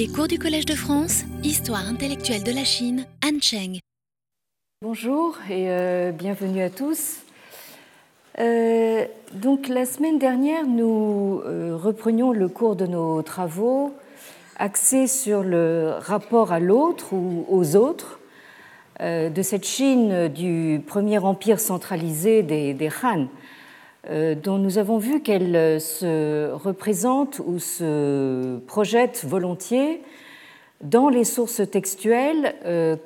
Les cours du Collège de France, Histoire intellectuelle de la Chine, Han Cheng. Bonjour et euh, bienvenue à tous. Euh, donc la semaine dernière, nous euh, reprenions le cours de nos travaux axés sur le rapport à l'autre ou aux autres de cette Chine du premier empire centralisé des, des Han, dont nous avons vu qu'elle se représente ou se projette volontiers dans les sources textuelles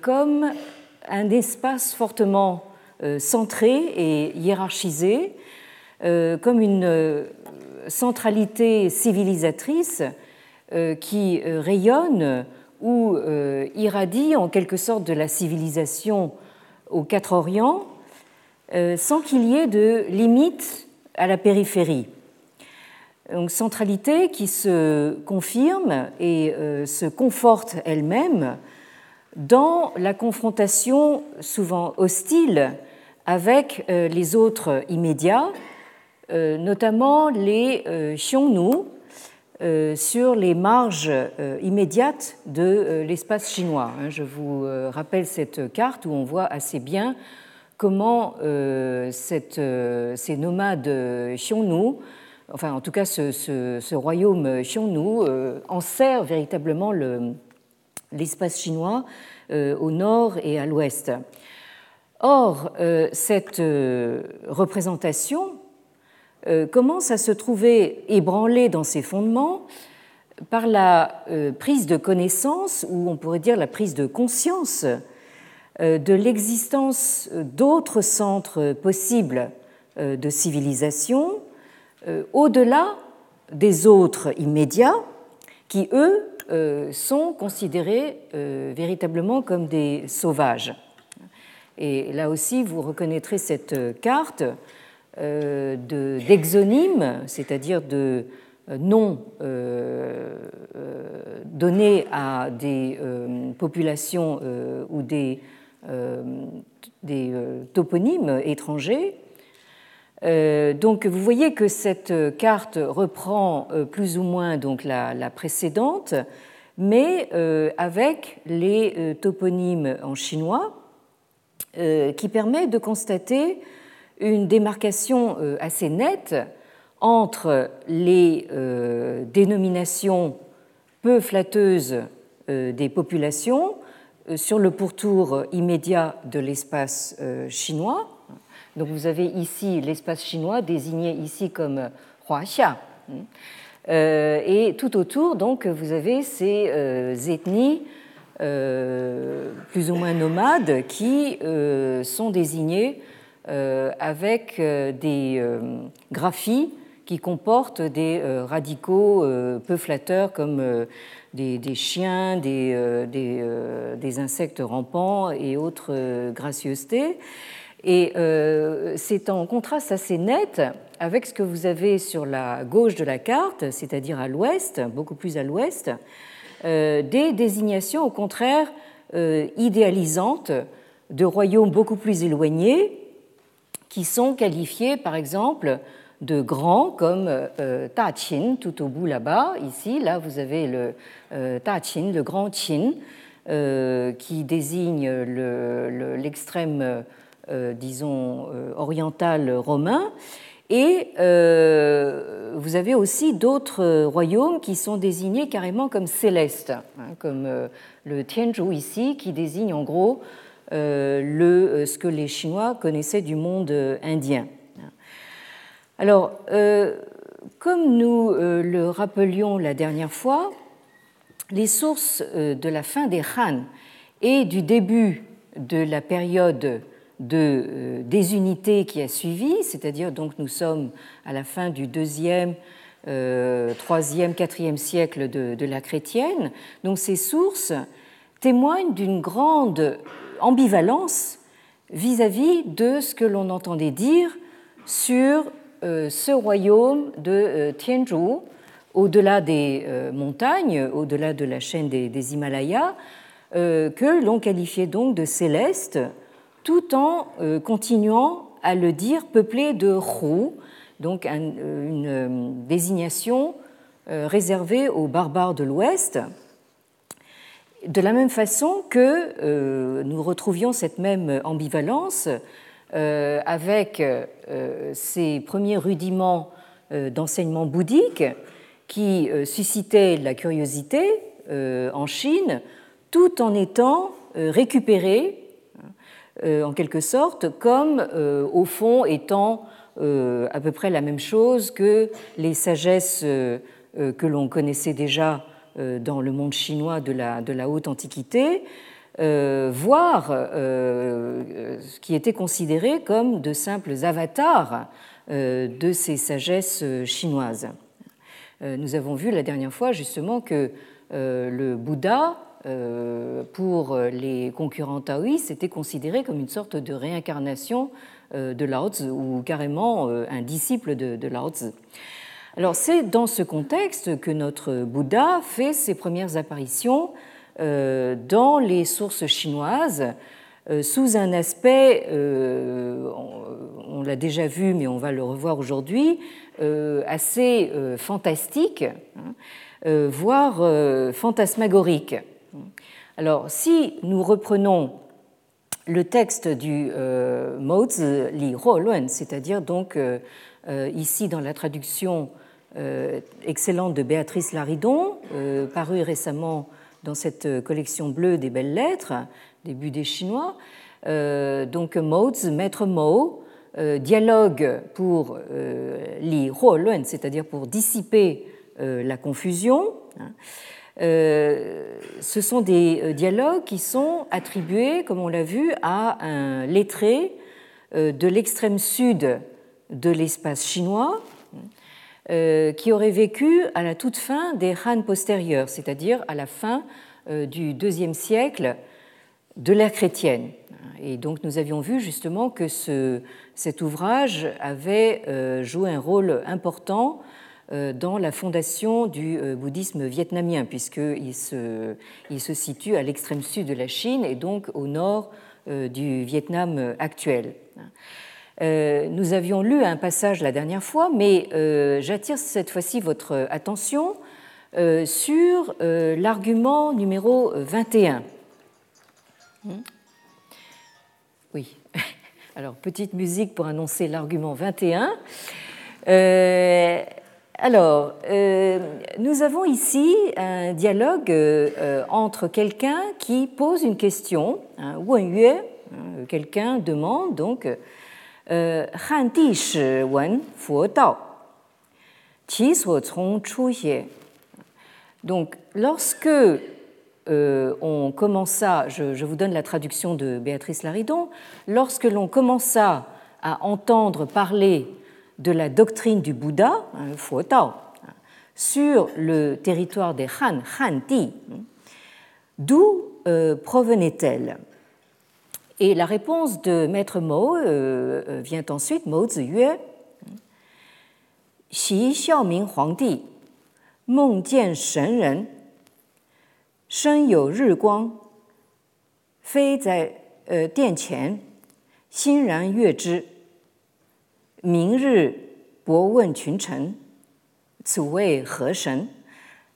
comme un espace fortement euh, centré et hiérarchisé, euh, comme une euh, centralité civilisatrice qui rayonne ou irradie en quelque sorte de la civilisation aux quatre Orients, sans qu'il y ait de limite à la périphérie. Donc, centralité qui se confirme et se conforte elle-même dans la confrontation souvent hostile avec euh, les autres immédiats, euh, notamment les euh, Xiongnu, sur les marges immédiates de l'espace chinois. Hein. Je vous rappelle cette carte où on voit assez bien comment cette, ces nomades Xiongnu, enfin en tout cas ce, royaume Xiongnu, en sert véritablement l'espace chinois euh, au nord et à l'ouest. Or, euh, cette euh, représentation commence à se trouver ébranlée dans ses fondements par la prise de connaissance, ou on pourrait dire la prise de conscience, de l'existence d'autres centres possibles de civilisation au-delà des autres immédiats qui, eux, euh, sont considérés euh, véritablement comme des sauvages. Et là aussi, vous reconnaîtrez cette carte euh, d'exonymes, c'est-à-dire de noms donnés à des populations ou des, des toponymes étrangers. Euh, donc vous voyez que cette carte reprend euh, plus ou moins donc la, précédente, mais euh, avec les toponymes en chinois, qui permet de constater une démarcation assez nette entre les dénominations peu flatteuses des populations sur le pourtour immédiat de l'espace chinois donc vous avez ici l'espace chinois désigné ici comme Huaxia. Euh, et tout autour, donc, vous avez ces euh, ethnies euh, plus ou moins nomades qui sont désignées avec des graphies qui comportent des radicaux peu flatteurs comme des, chiens, des, des, insectes rampants et autres gracieusetés. Et euh, c'est en contraste assez net avec ce que vous avez sur la gauche de la carte, c'est-à-dire à, l'ouest, beaucoup plus à l'ouest, euh, des désignations au contraire euh, idéalisantes de royaumes beaucoup plus éloignés qui sont qualifiés par exemple de grands comme Ta Qin tout au bout là-bas. Ici, là, vous avez le Ta Qin, le grand Qin, qui désigne l'extrême euh, disons, euh, oriental romain. Et euh, vous avez aussi d'autres royaumes qui sont désignés carrément comme célestes, hein, comme le Tianzhou ici, qui désigne en gros le, ce que les Chinois connaissaient du monde indien. Alors, comme nous le rappelions la dernière fois, les sources de la fin des Han et du début de la période de euh, désunités qui a suivi, c'est-à-dire donc nous sommes à la fin du deuxième, euh, troisième, quatrième siècle de, la chrétienne. Donc ces sources témoignent d'une grande ambivalence vis-à-vis de ce que l'on entendait dire sur euh, ce royaume de Tianzhou, au-delà des montagnes, au-delà de la chaîne des, Himalayas, que l'on qualifiait donc de céleste tout en euh, continuant à le dire peuplé de Hu, donc euh, une euh, désignation réservée aux barbares de l'Ouest, de la même façon que nous retrouvions cette même ambivalence avec ces premiers rudiments d'enseignement bouddhique qui suscitaient la curiosité en Chine tout en étant récupérés en quelque sorte comme au fond étant euh, à peu près la même chose que les sagesses euh, euh, que l'on connaissait déjà dans le monde chinois de la, de la haute antiquité, voire ce qui était considéré comme de simples avatars de ces sagesses chinoises. Nous avons vu la dernière fois justement que le Bouddha, pour les concurrents taoïstes, était considéré comme une sorte de réincarnation euh, de Lao Tzu ou carrément euh, un disciple de, Lao Tzu. Alors c'est dans ce contexte que notre Bouddha fait ses premières apparitions euh, dans les sources chinoises sous un aspect, on l'a déjà vu mais on va le revoir aujourd'hui, assez fantastique, hein, voire fantasmagorique. Alors si nous reprenons le texte du euh, Mozi Li c'est-à-dire donc euh, euh, ici dans la traduction excellente de Béatrice Laridon, parue récemment dans cette collection bleue des belles lettres, début des Chinois. donc Mozi, maître Mo, dialogue pour Li Luan, c'est-à-dire pour dissiper la confusion. Hein. Euh, ce sont des euh, dialogues qui sont attribués, comme on l'a vu, à un lettré euh, de l'extrême sud de l'espace chinois, qui aurait vécu à la toute fin des Han postérieurs, c'est-à-dire à la fin du deuxième siècle de l'ère chrétienne. Et donc nous avions vu justement que ce, cet ouvrage avait joué un rôle important euh, dans la fondation du euh, bouddhisme vietnamien, puisqu'il se, il se situe à l'extrême sud de la Chine et donc au nord euh, du Vietnam actuel. Nous avions lu un passage la dernière fois, mais j'attire cette fois-ci votre attention sur l'argument numéro 21. Hmm? Oui. Alors, petite musique pour annoncer l'argument 21. Alors, euh, nous avons ici un dialogue euh, entre quelqu'un qui pose une question, un Wen hein, quelqu'un demande donc euh, Han Di Shi Wen Fu Dao, Qi Suo Cong Chu Xie. Donc, lorsque on commença, je, vous donne la traduction de Béatrice Laridon, lorsque l'on commença à entendre parler de la doctrine du Bouddha, le sur le territoire des Han, Han Di. D'où provenait-elle Et la réponse de Maître Mo euh, euh, vient ensuite, Mo Ziyue, Xi Xiaoming Huangdi, Meng Jian Shen Ren, Shen You Ri Guang, Fei Zai Dian Qian, Xin Ran Yue Zhi.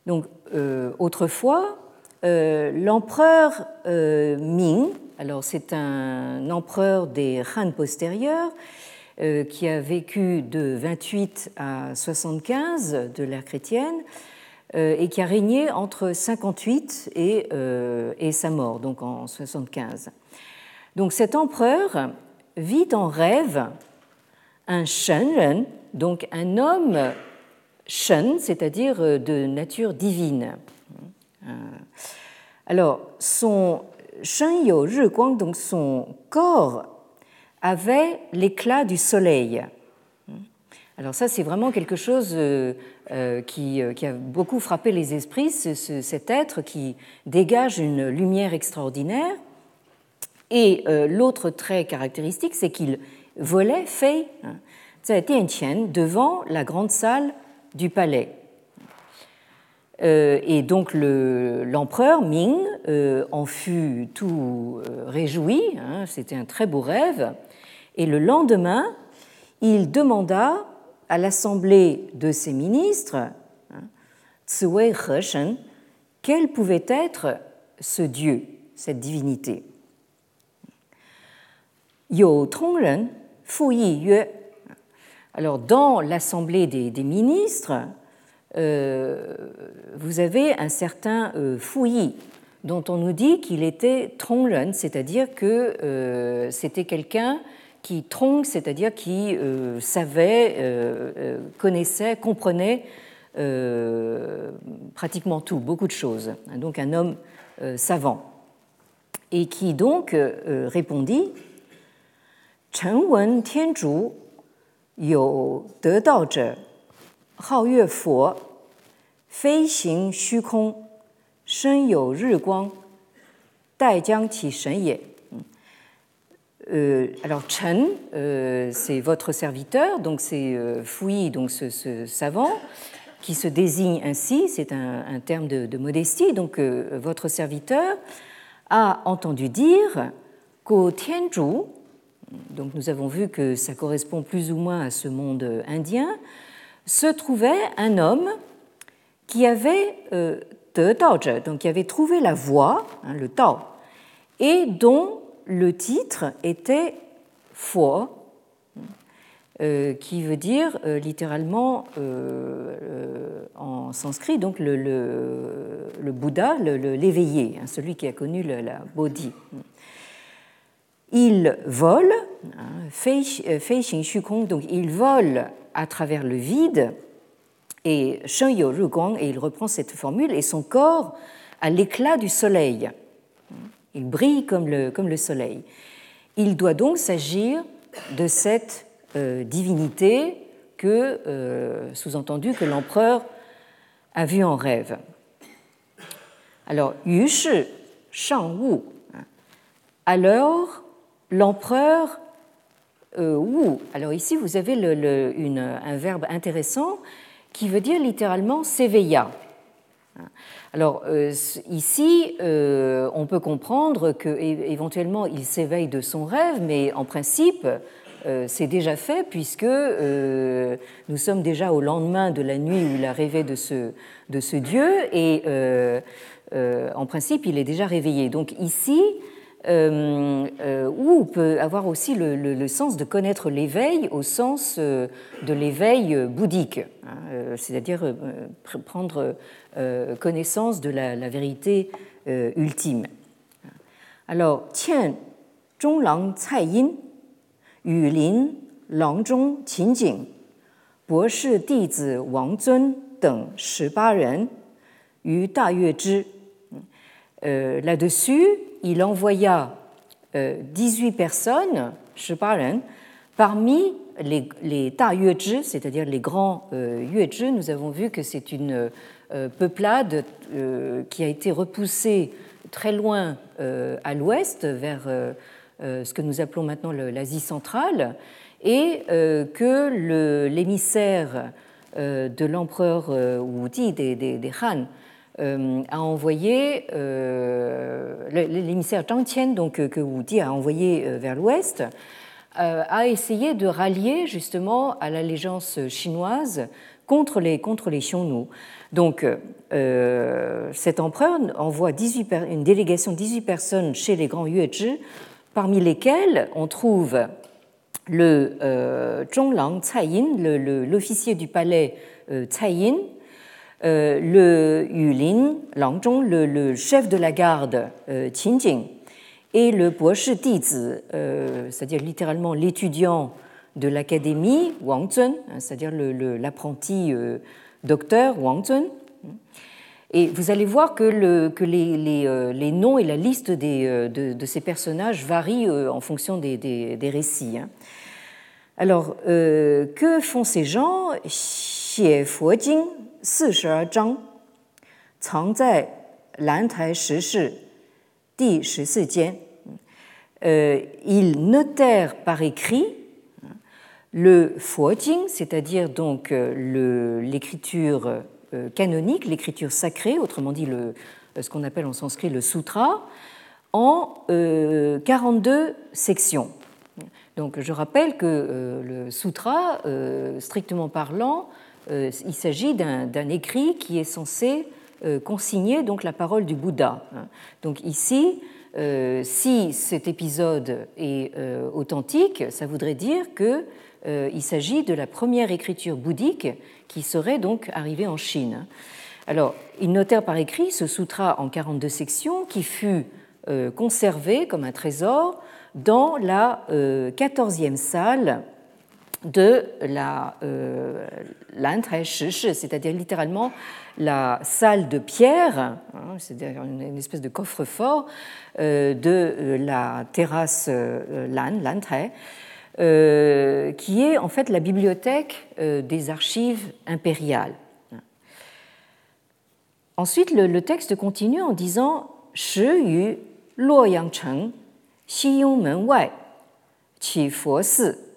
Donc, euh, autrefois, euh, l'empereur euh, Ming, alors c'est un empereur des Han postérieurs, qui a vécu de 28 à 75 de l'ère chrétienne et qui a régné entre 58 et, et sa mort, donc en 75. Donc cet empereur vit en rêve un Shenren, donc un homme Shen, c'est-à-dire euh, de nature divine. Euh, alors, son Shen Yo Guang, donc son corps, avait l'éclat du soleil. Alors ça, c'est vraiment quelque chose euh, qui, a beaucoup frappé les esprits, cet être qui dégage une lumière extraordinaire. Et l'autre trait caractéristique, c'est qu'il volait Fei devant la grande salle du palais. Euh, et donc l'empereur Ming euh, en fut tout euh, réjoui, hein, c'était un très beau rêve, et le lendemain, il demanda à l'assemblée de ses ministres, hein, He Heshen, quelle pouvait être ce Dieu, cette divinité. Yo Tongren Fu Yue. Alors, dans l'Assemblée des, ministres, vous avez un certain euh, Fu dont on nous dit qu'il était Tongren, c'est-à-dire que euh, c'était quelqu'un qui tronc, c'est-à-dire qui euh, savait, euh, connaissait, comprenait pratiquement tout, beaucoup de choses. Donc un homme savant. Et qui donc répondit Chen Wen Tianzhu you de dao hao yue fo, fei xing xu kong, shen you ri guang, dai jiang qi shen ye. Euh, alors Chen, euh, c'est votre serviteur, donc c'est euh, donc ce, savant, qui se désigne ainsi, c'est un, terme de, modestie, donc votre serviteur a entendu dire qu'au Tianzhu, donc nous avons vu que ça correspond plus ou moins à ce monde indien, se trouvait un homme qui avait de donc qui avait trouvé la voie, hein, le Tao, et dont le titre était Fo, euh, qui veut dire euh, littéralement euh, en sanskrit donc le, le, Bouddha, l'éveillé, hein, celui qui a connu la Bodhi. Il vole, hein, Fei Xing Xukong, donc il vole à travers le vide, et Shen Yo Guang, et il reprend cette formule, et son corps a l'éclat du soleil. Il brille comme le, comme le soleil. Il doit donc s'agir de cette euh, divinité que, euh, sous-entendu, que l'empereur a vue en rêve. Alors, Yu Shi Shang Wu. Alors, l'empereur euh, Wu. Alors ici, vous avez un verbe intéressant qui veut dire littéralement s'éveilla. Alors euh, ici, euh, on peut comprendre qu'éventuellement il s'éveille de son rêve, mais en principe, c'est déjà fait puisque nous sommes déjà au lendemain de la nuit où il a rêvé de ce, de ce Dieu et en principe il est déjà réveillé. Donc ici, euh, euh, ou peut avoir aussi le, sens de connaître l'éveil au sens euh, de l'éveil bouddhique, hein, c'est-à-dire prendre connaissance de la, vérité ultime. Alors, Tian Zhonglang Cai Yin, Yu Lin Langzhong Qinjing, 博士弟子王尊等十八人于大月之。Euh, là-dessus, il envoya 18 euh, personnes, Shibaran, parmi les, les Ta c'est-à-dire les grands euh, Nous avons vu que c'est une euh, peuplade qui a été repoussée très loin à l'ouest, vers ce que nous appelons maintenant l'Asie centrale, et que l'émissaire de l'empereur Wudi des, des, des Han a envoyé euh, l'émissaire Zhang Qian, donc euh, que Wu a envoyé vers l'ouest, a essayé de rallier justement à l'allégeance chinoise contre les, contre les Xiongnu. Donc, cet empereur envoie 18, une délégation de 18 personnes chez les grands Yuezhi, parmi lesquels on trouve le euh, Zhonglang Cai Yin, l'officier du palais Cai Yin, euh, le Yulin Langzhong, le, chef de la garde euh, Qinjing, et le Boshi Dizi, euh, c'est-à-dire littéralement l'étudiant de l'académie Wang Zun, hein, c'est-à-dire l'apprenti docteur Wang Zun. Et vous allez voir que, que les, noms et la liste des, de, de, ces personnages varient en fonction des récits. Hein. Alors, que font ces gens? Xie Jing, 四十二章，藏在兰台石室第十四间。Euh, ils notèrent par écrit le Fuojing, c'est-à-dire donc euh, l'écriture euh, canonique, l'écriture sacrée, autrement dit le, ce qu'on appelle en sanskrit le sutra, en 42 sections. Donc je rappelle que le sutra, strictement parlant, euh, il s'agit d'un écrit qui est censé consigner donc la parole du Bouddha. Donc ici, si cet épisode est authentique, ça voudrait dire qu'il s'agit de la première écriture bouddhique qui serait donc arrivée en Chine. Alors, ils notèrent par écrit ce sutra en 42 sections qui fut conservé comme un trésor dans la 14e salle de la euh, c'est-à-dire littéralement la salle de pierre, hein, c'est-à-dire une, espèce de coffre-fort euh, de euh, la terrasse euh, euh, qui est en fait la bibliothèque des archives impériales. Ensuite, le, texte continue en disant Shi yu Luoyangcheng, Wai, Qi Fo Si.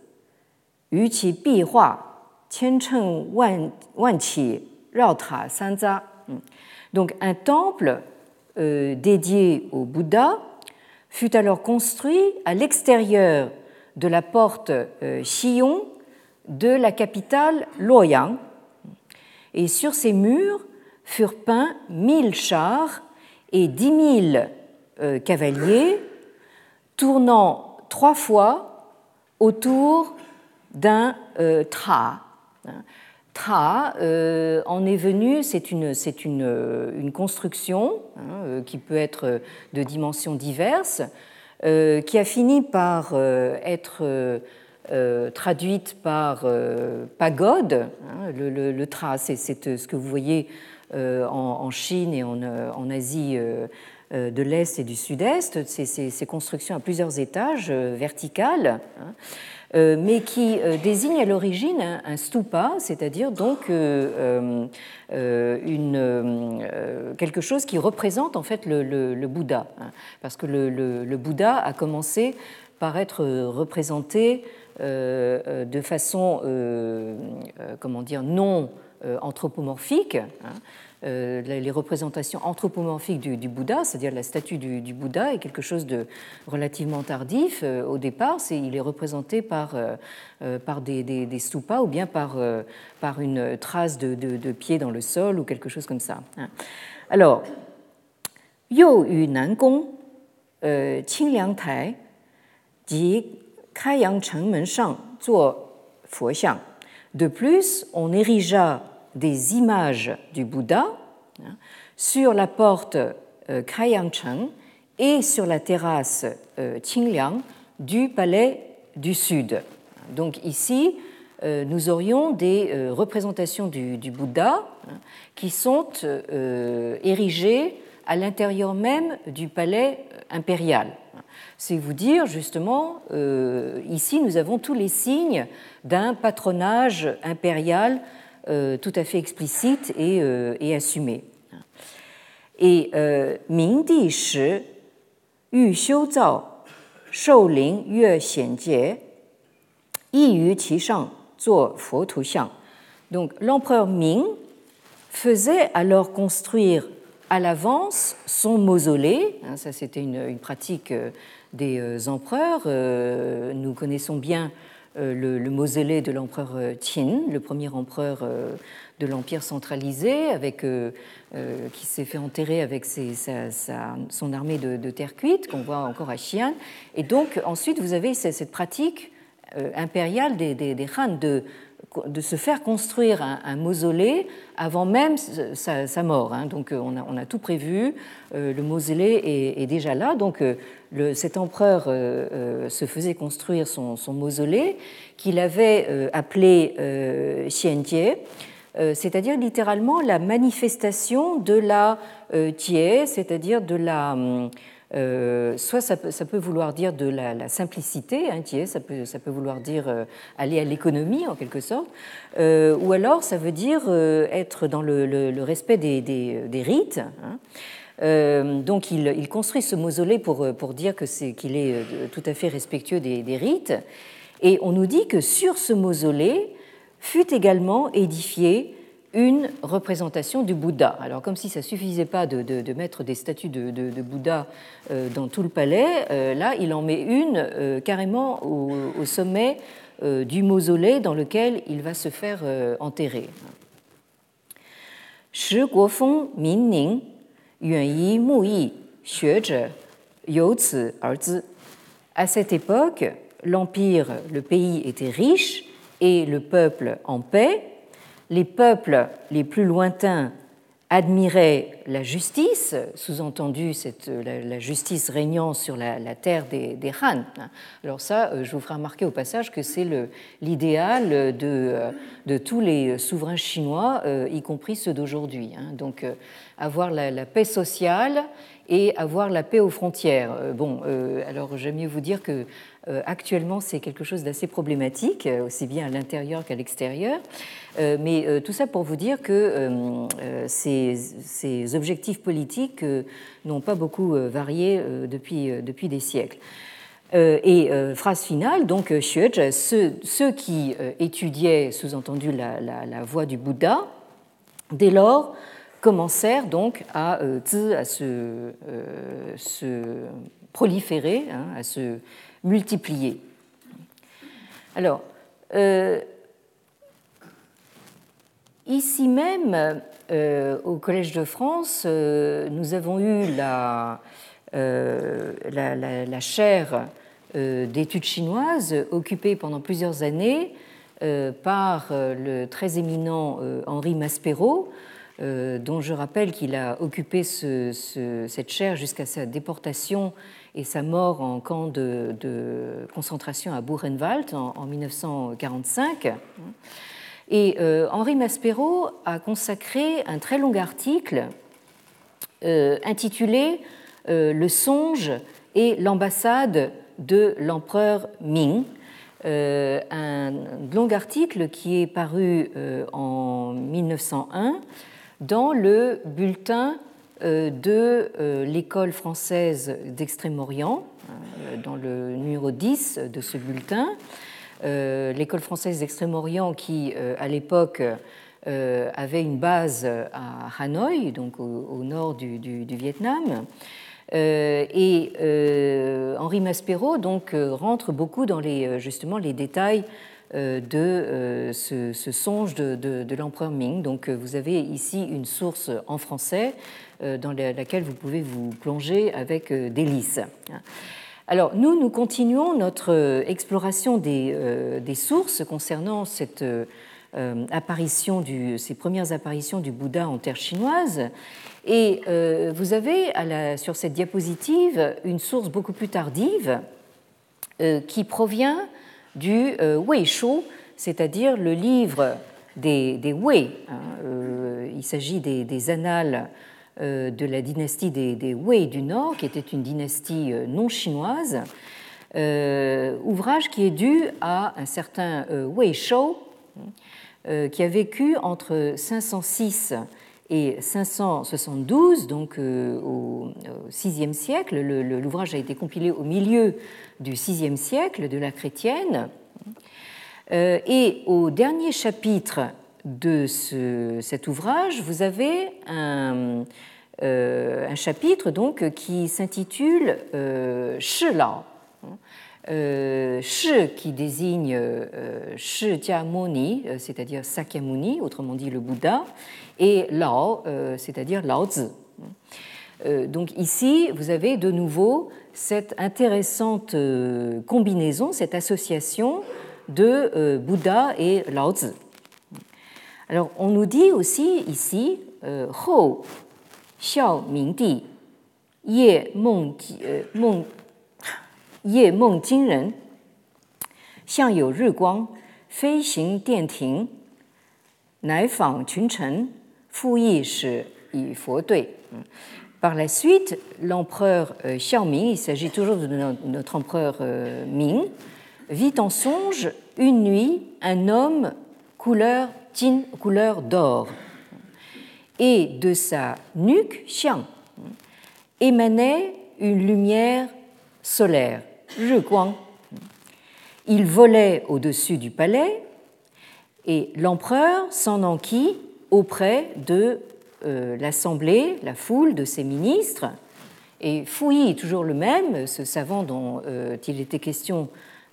Donc un temple euh, dédié au Bouddha fut alors construit à l'extérieur de la porte euh, de la capitale Luoyang. Et sur ces murs furent peints mille chars et dix mille euh, cavaliers tournant trois fois autour d'un euh, tra. Tra euh, en est venu, c'est une, une, euh, une, construction hein, qui peut être de dimensions diverses, qui a fini par être traduite par pagode. Hein, le, tra, c'est ce que vous voyez en, Chine et en, Asie de l'Est et du Sud-Est, ces, constructions à plusieurs étages verticales. Hein, euh, mais qui euh, désigne à l'origine un, stupa, c'est-à-dire donc euh, quelque chose qui représente en fait le, Bouddha, hein. parce que le, Bouddha a commencé par être représenté de façon, comment dire, non anthropomorphique. Hein. Euh, les représentations anthropomorphiques du, Bouddha, c'est-à-dire la statue du, Bouddha, est quelque chose de relativement tardif. Euh, au départ, il est représenté par, euh, par des, des, stupas ou bien par, par une trace de, pied dans le sol ou quelque chose comme ça. Hein. Alors, Yo Yu Nan Gong, Qingliang Tai, Ji Kaiyang Men Shang, De plus, on érigea des images du Bouddha hein, sur la porte euh, Krayangcheng et sur la terrasse euh, Qingliang du palais du Sud. Donc ici, euh, nous aurions des représentations du, Bouddha hein, qui sont érigées à l'intérieur même du palais impérial. C'est vous dire justement, ici nous avons tous les signes d'un patronage impérial tout à fait explicite et, euh, et assumée. Et euh, Ming Di Shi Yu Xiu Zao Shou Ling Yue Xian Jie Yi Yu Qi Shang Zuo Fo Tu Xiang. Donc l'empereur Ming faisait alors construire à l'avance son mausolée. Ça, c'était une, une, pratique des empereurs. Nous connaissons bien euh, le, mausolée de l'empereur euh, Qin, le premier empereur euh, de l'empire centralisé, avec, qui s'est fait enterrer avec son armée de, terre cuite, qu'on voit encore à Xi'an. Et donc ensuite, vous avez cette pratique impériale des, des, des Han de de se faire construire un, mausolée avant même sa, mort. Hein. Donc on a, on a, tout prévu, le mausolée est, déjà là. Donc cet empereur euh, euh, se faisait construire son, mausolée, qu'il avait euh, appelé Xianjie, c'est-à-dire littéralement la manifestation de la Tie, c'est-à-dire de la. Soit ça peut, vouloir dire de la, simplicité, hein, ça, peut, vouloir dire aller à l'économie en quelque sorte, ou alors ça veut dire être dans le, respect des, rites. Hein. Euh, donc il, construit ce mausolée pour, euh, dire qu'il est, euh, tout à fait respectueux des, rites. Et on nous dit que sur ce mausolée fut également édifiée une représentation du Bouddha. Alors comme si ça suffisait pas de, mettre des statues de, Bouddha euh, dans tout le palais, euh, là il en met une euh, carrément au, sommet du mausolée dans lequel il va se faire enterrer. Shi Minning Yuan Yi Mu Yi Xue er À cette époque, l'empire, le pays était riche et le peuple en paix les peuples les plus lointains admirait la justice, sous-entendu la, la, justice régnant sur la, terre des, Han. Alors ça, euh, je vous ferai remarquer au passage que c'est l'idéal de, euh, de, tous les souverains chinois, euh, y compris ceux d'aujourd'hui. Hein. Donc avoir la, paix sociale et avoir la paix aux frontières. Bon, alors j'aime mieux vous dire que euh, actuellement, c'est quelque chose d'assez problématique, euh, aussi bien à l'intérieur qu'à l'extérieur. Euh, mais tout ça pour vous dire que ces, objectifs politiques n'ont pas beaucoup varié depuis, des siècles. Et phrase finale, donc ceux, qui étudiaient, sous-entendu, la, la, voie du Bouddha, dès lors commencèrent donc à, se proliférer, hein, à se multiplier. Alors, euh, ici même, euh, au Collège de France, euh, nous avons eu la, la, chaire d'études chinoises occupée pendant plusieurs années par le très éminent Henri Maspero, dont je rappelle qu'il a occupé cette chaire jusqu'à sa déportation et sa mort en camp de, concentration à Buchenwald en, 1945. Et euh, Henri Maspero a consacré un très long article euh, intitulé euh, Le songe et l'ambassade de l'empereur Ming. un long article qui est paru en 1901 dans le bulletin de euh, l'école française d'Extrême-Orient, euh, dans le numéro 10 de ce bulletin. L'école française d'Extrême-Orient qui, à l'époque, avait une base à Hanoï, donc au, nord du, Vietnam. et Henri Maspero donc rentre beaucoup dans les, justement les détails de ce, songe de, l'empereur Ming. Donc vous avez ici une source en français euh, dans laquelle vous pouvez vous plonger avec euh, délice. Alors nous, nous continuons notre euh, exploration des, sources concernant cette apparition du, ces premières apparitions du Bouddha en terre chinoise. Et vous avez sur cette diapositive une source beaucoup plus tardive qui provient du Wei Shu, c'est-à-dire le livre des, Wei. Hein, il s'agit des, annales euh, de la dynastie des, Wei du Nord, qui était une dynastie euh, non chinoise, euh, ouvrage qui est dû à un certain Wei Shou, qui a vécu entre 506 et 572, donc au VIe siècle. L'ouvrage a été compilé au milieu du VIe siècle de la chrétienne. Et au dernier chapitre de cet ouvrage, vous avez un, euh, chapitre donc qui s'intitule euh, Lao. Euh, qui désigne euh, c'est-à-dire Sakyamuni, autrement dit le Bouddha, et Lao, euh, c'est-à-dire Lao Tzu. Euh, donc ici, vous avez de nouveau cette intéressante euh, combinaison, cette association de Bouddha et Lao Tzu. Alors on nous dit aussi ici, Hou Xiao Mingdi, Ye Meng Ye Meng Jingren, Xiang Yu Guang, Fei Xing Dian Ting, Nai Fang Chun Chen, 庭，乃访群臣，复议使以佛对。Par la suite, l'empereur Xiaoming, il s'agit toujours de notre empereur Ming, vit en songe une nuit un homme couleur, couleur d'or et de sa nuque, xiang, émanait une lumière solaire, Guang. Il volait au-dessus du palais et l'empereur s'en enquit auprès de euh, l'Assemblée, la foule de ses ministres. Et Fouilly toujours le même, ce savant dont euh, il était question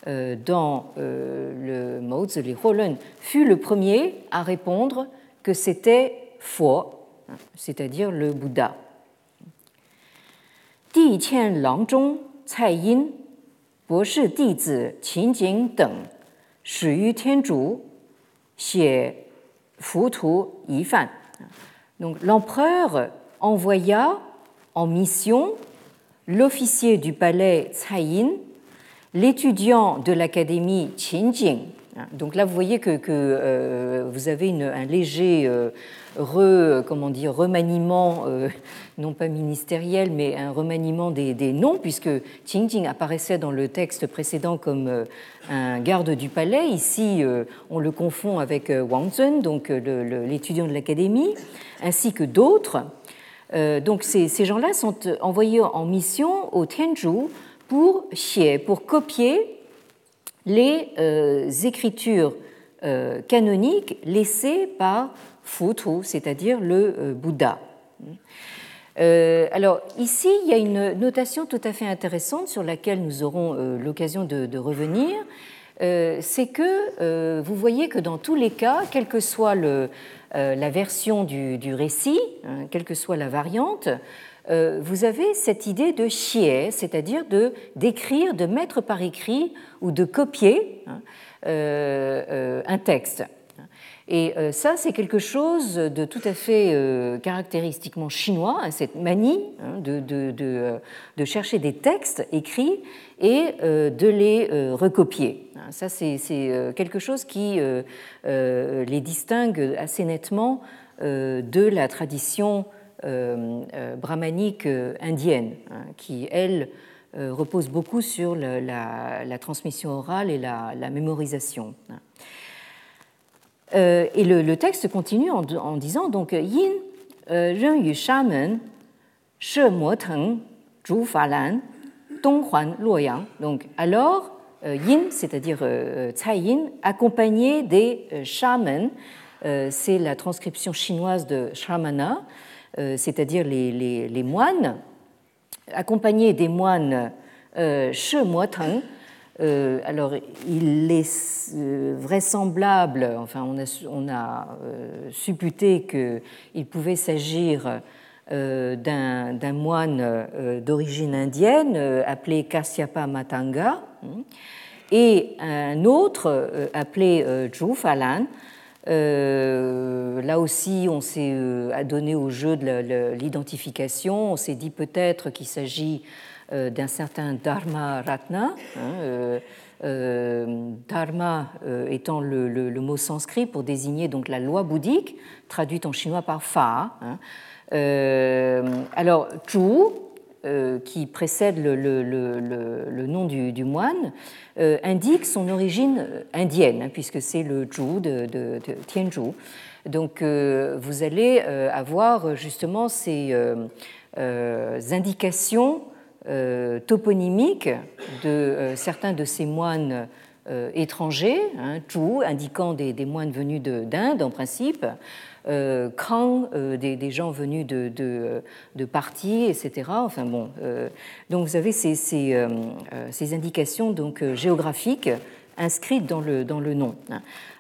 euh, dans le Mauzeli Rollen, fut le premier à répondre que c'était foi, c'est-à-dire le Bouddha. Di Qian Langzhong, Cai Yin, Qin Jing Deng, Shi Yu donc l'empereur envoya en mission l'officier du palais Yin, l'étudiant de l'académie Qinjing. Donc là, vous voyez que, euh, vous avez un léger euh, comment dire, remaniement, euh, non pas ministériel, mais un remaniement des, noms, puisque Qingjing apparaissait dans le texte précédent comme euh, un garde du palais. Ici, euh, on le confond avec Wang Zhen, donc l'étudiant de l'académie, ainsi que d'autres. donc ces, gens-là sont envoyés en mission au Tianzhu pour chier, pour copier les écritures canoniques laissées par Futu, c'est-à-dire le euh, Bouddha. Euh, alors ici, il y a une notation tout à fait intéressante sur laquelle nous aurons euh, l'occasion de, revenir. c'est que vous voyez que dans tous les cas, quelle que soit la version du, récit, hein, quelle que soit la variante, vous avez cette idée de chier, c'est-à-dire d'écrire, de mettre par écrit ou de copier hein, un texte. Et euh, ça, c'est quelque chose de tout à fait euh, caractéristiquement chinois, hein, cette manie hein, euh, de, chercher des textes écrits et de les recopier. Hein, ça, c'est quelque chose qui les distingue assez nettement de la tradition brahmanique indienne, qui, elle, repose beaucoup sur la, transmission orale et la mémorisation. Euh, et le, le, texte continue en, en disant donc Yin ren yu sha men she mo teng zhu fa lan dong huan luoyang. Donc alors euh, Yin, c'est-à-dire euh, Cai Yin, accompagné des euh, shamans, c'est la transcription chinoise de shamana, c'est-à-dire les, les, les, moines, accompagné des moines she mo teng euh, alors, il est euh, vraisemblable, enfin, on a, euh, supputé qu'il pouvait s'agir d'un moine d'origine indienne appelé Kasyapa Matanga hein, et un autre appelé Zhu Falan. là aussi, on s'est adonné au jeu de l'identification. On s'est dit peut-être qu'il s'agit euh, d'un certain Dharma Ratna. Hein, euh, euh, dharma étant le, mot sanskrit pour désigner donc la loi bouddhique, traduite en chinois par Fa. Hein. alors, Zhu, qui précède le, nom du, moine, indique son origine indienne, hein, puisque c'est le Zhu de, de, de Tianzhu. Donc, vous allez avoir justement ces indications euh, toponymique de euh, certains de ces moines euh, étrangers, hein, Zhu, indiquant des, moines venus d'Inde en principe, Kang, des, gens venus de, de, parties, etc. Enfin bon, donc vous avez ces, ces, indications donc, géographiques inscrites dans le, dans le nom.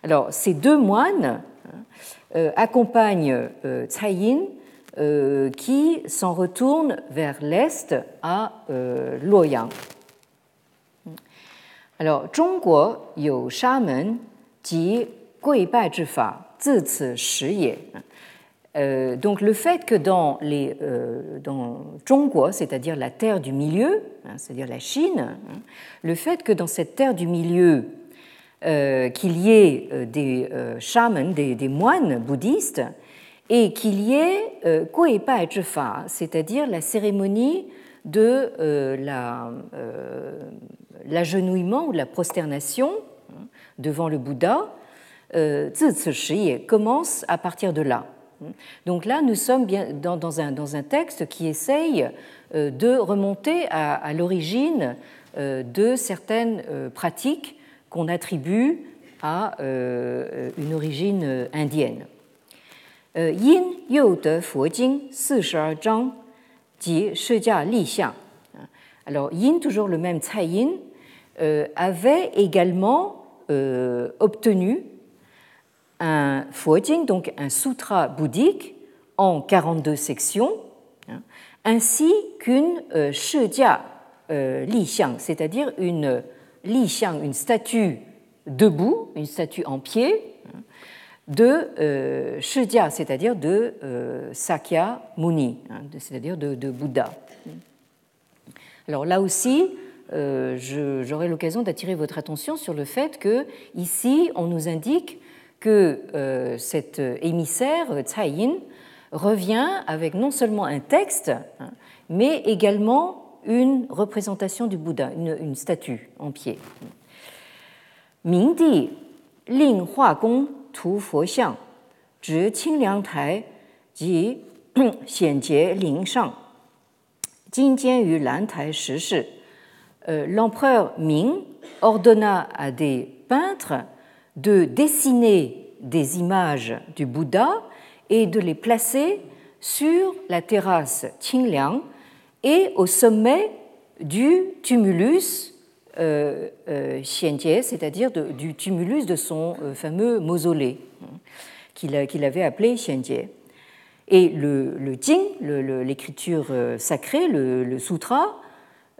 Alors ces deux moines hein, accompagnent Cai Yin euh, euh, qui s'en retourne vers l'est à euh, Luoyang. Alors, Zhongguo you shaman zi shi ye. Euh, donc, le fait que dans, les, dans Zhongguo, c'est-à-dire la terre du milieu, hein, c'est-à-dire la Chine, hein, le fait que dans cette terre du milieu, qu'il y ait des shamans, des moines bouddhistes, et qu'il y ait euh, c'est-à-dire la cérémonie de euh, euh, l'agenouillement ou la prosternation hein, devant le Bouddha, euh, commence à partir de là. Donc là, nous sommes bien dans, un, texte qui essaye de remonter à l'origine de certaines pratiques qu'on attribue à une origine indienne. Yin Alors Yin, toujours le même Cai Yin, euh, avait également euh, obtenu un Fuojing, donc un sutra bouddhique, en 42 sections, hein, ainsi qu'une euh, Shijia euh, Li Xiang, c'est-à-dire une Li Xiang, une statue debout, une statue en pied, de euh, Shijia, c'est-à-dire de euh, Sakya Muni, hein, c'est-à-dire de, Bouddha. Alors là aussi, euh, j'aurai l'occasion d'attirer votre attention sur le fait que ici, on nous indique que euh, cet émissaire, Tsai Yin, revient avec non seulement un texte, hein, mais également une représentation du Bouddha, une, statue en pied. Mingdi Ling Gong Shi. L'empereur Ming ordonna à des peintres de dessiner des images du Bouddha et de les placer sur la terrasse Qingliang et au sommet du tumulus euh, euh, euh, euh, Xianjie, c'est-à-dire du tumulus de son euh, fameux mausolée, hein, qu'il avait appelé Xianjie. Et le, Jing, l'écriture sacrée, le, sutra,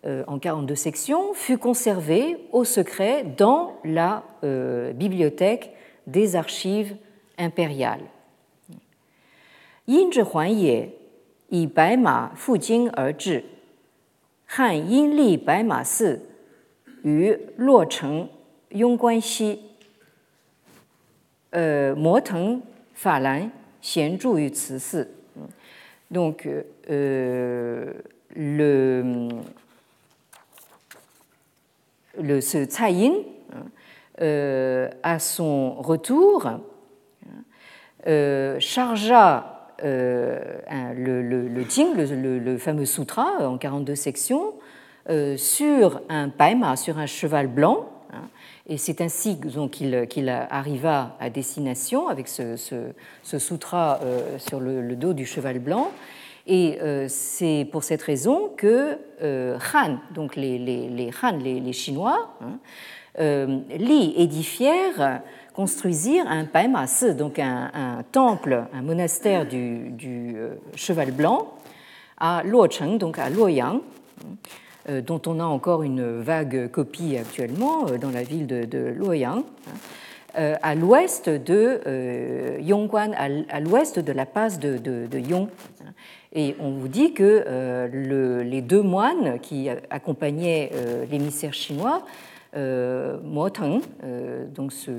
euh, en 42 sections, fut conservé au secret dans la bibliothèque des archives impériales. Yin zhi huan ye, yi bai ma fu jing er zhi. Han yin li bai ma si, 于洛城雍关西。呃，摩腾法兰闲住于此寺。Donc, euh, le, le, ce Tsai Yin, euh, à son retour, euh, chargea euh, le, le, le, Jing, le, le, fameux sutra en 42 sections, euh, sur un paima, sur un cheval blanc. Hein, et c'est ainsi qu'il qu arriva à destination avec ce, ce, ce sutra euh, sur le, dos du cheval blanc. Et euh, c'est pour cette raison que euh, Han, donc les, Han, les, les Chinois, hein, euh, Li édifièrent construisirent un paemas, donc un, temple, un monastère du, euh, cheval blanc, à Luocheng, donc à Luoyang, euh, dont on a encore une vague copie actuellement euh, dans la ville de, Luoyang, euh, à l'ouest de euh, Yongguan, à, l'ouest de la passe de, Yong. Et on vous dit que euh, le, les deux moines qui accompagnaient l'émissaire chinois euh, Moteng, euh, donc ce,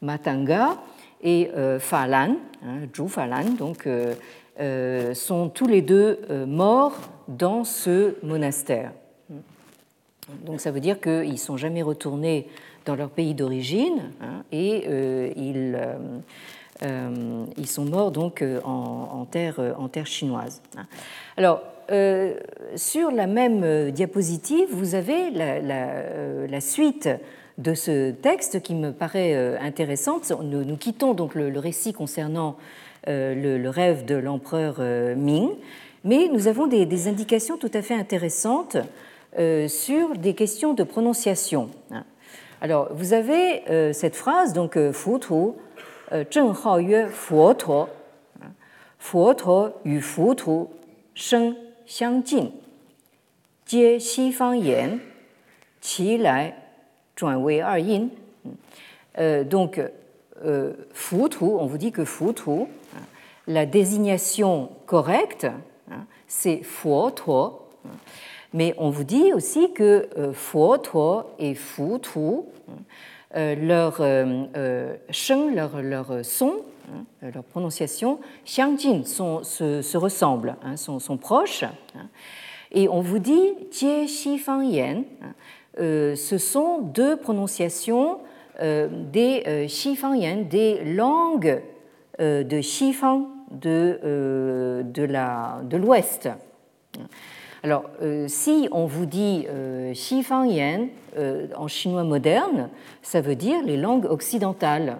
Matanga, et euh, Falan, hein, Zhu Falan, donc, euh, euh, sont tous les deux euh, morts dans ce monastère. Donc ça veut dire qu'ils ne sont jamais retournés dans leur pays d'origine hein, et ils, ils, sont morts donc en, terre, chinoise. Alors, euh, sur la même euh, diapositive, vous avez la, euh, suite de ce texte qui me paraît intéressante. Nous, quittons donc le récit concernant euh, le, rêve de l'empereur euh, Ming. Mais nous avons des, indications tout à fait intéressantes euh, sur des questions de prononciation. Alors, vous avez cette phrase, donc, Fu Tu, Zheng Hao Yue Fuo Tuo, Fuo Tuo Yu Fu Tu, Sheng Xiang Jin, Jie Xi Fang Yan, Qi Lai, Zhuan Wei Er Yin. Donc, Fu Tu, on vous dit que Fu Tu, la désignation correcte, c'est Fuotuo. Mais on vous dit aussi que euh, Fuotuo et Futu, euh, leur euh, sheng, leur, leur son, Hein, leur prononciation, Xiangjin se, se, ressemblent, hein, sont, sont, proches. Hein. Et on vous dit Jie Xi Fang Yan, ce sont deux prononciations des Xi Fang Yan, des langues de Xi Fang de, euh, de l'Ouest. De alors, euh, si on vous dit euh, Xifang euh, en chinois moderne, ça veut dire les langues occidentales.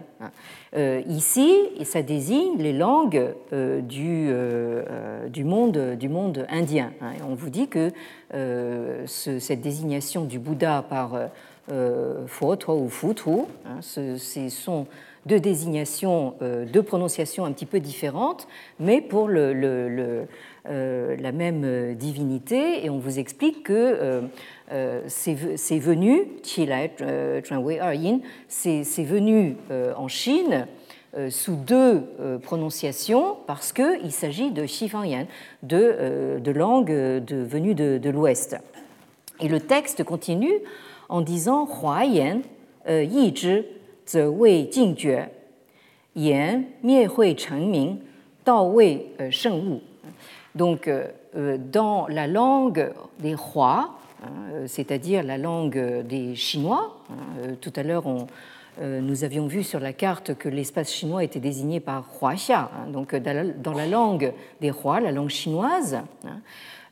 Euh, ici, ça désigne les langues euh, du, euh, du, monde, du monde indien. Hein. on vous dit que ce, cette désignation du Bouddha par euh, ou Futu, hein, ce, ce, sont deux désignations, deux prononciations un petit peu différentes, mais pour le, la même divinité. Et on vous explique que c'est venu, c'est venu en Chine euh, sous deux euh, prononciations parce qu'il s'agit de Xifangyan, de, euh, de langue venue de, de l'Ouest. Et le texte continue en disant Huayan, Yi zhi, ze wei jingjue, yan, mie hui chengming, dao wei sheng wu. Donc, dans la langue des rois, hein, c'est-à-dire la langue des Chinois, hein, tout à l'heure euh, nous avions vu sur la carte que l'espace chinois était désigné par Huaxia, hein, donc dans la langue des rois, la langue chinoise. Hein,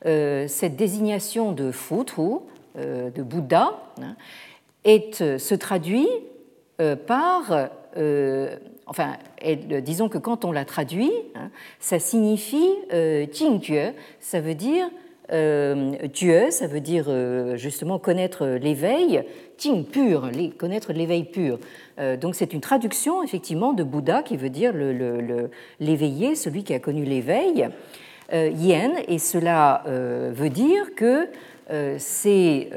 euh, cette désignation de Futru, euh, de Bouddha, hein, se traduit par, enfin, disons que quand on la traduit, ça signifie Jingdue, ça veut dire Dieu, ça veut dire justement connaître l'éveil, Jing pur, connaître l'éveil pur. Euh, donc c'est une traduction effectivement de Bouddha qui veut dire l'éveillé, celui qui a connu l'éveil. Euh, yen, et cela euh, veut dire que c'est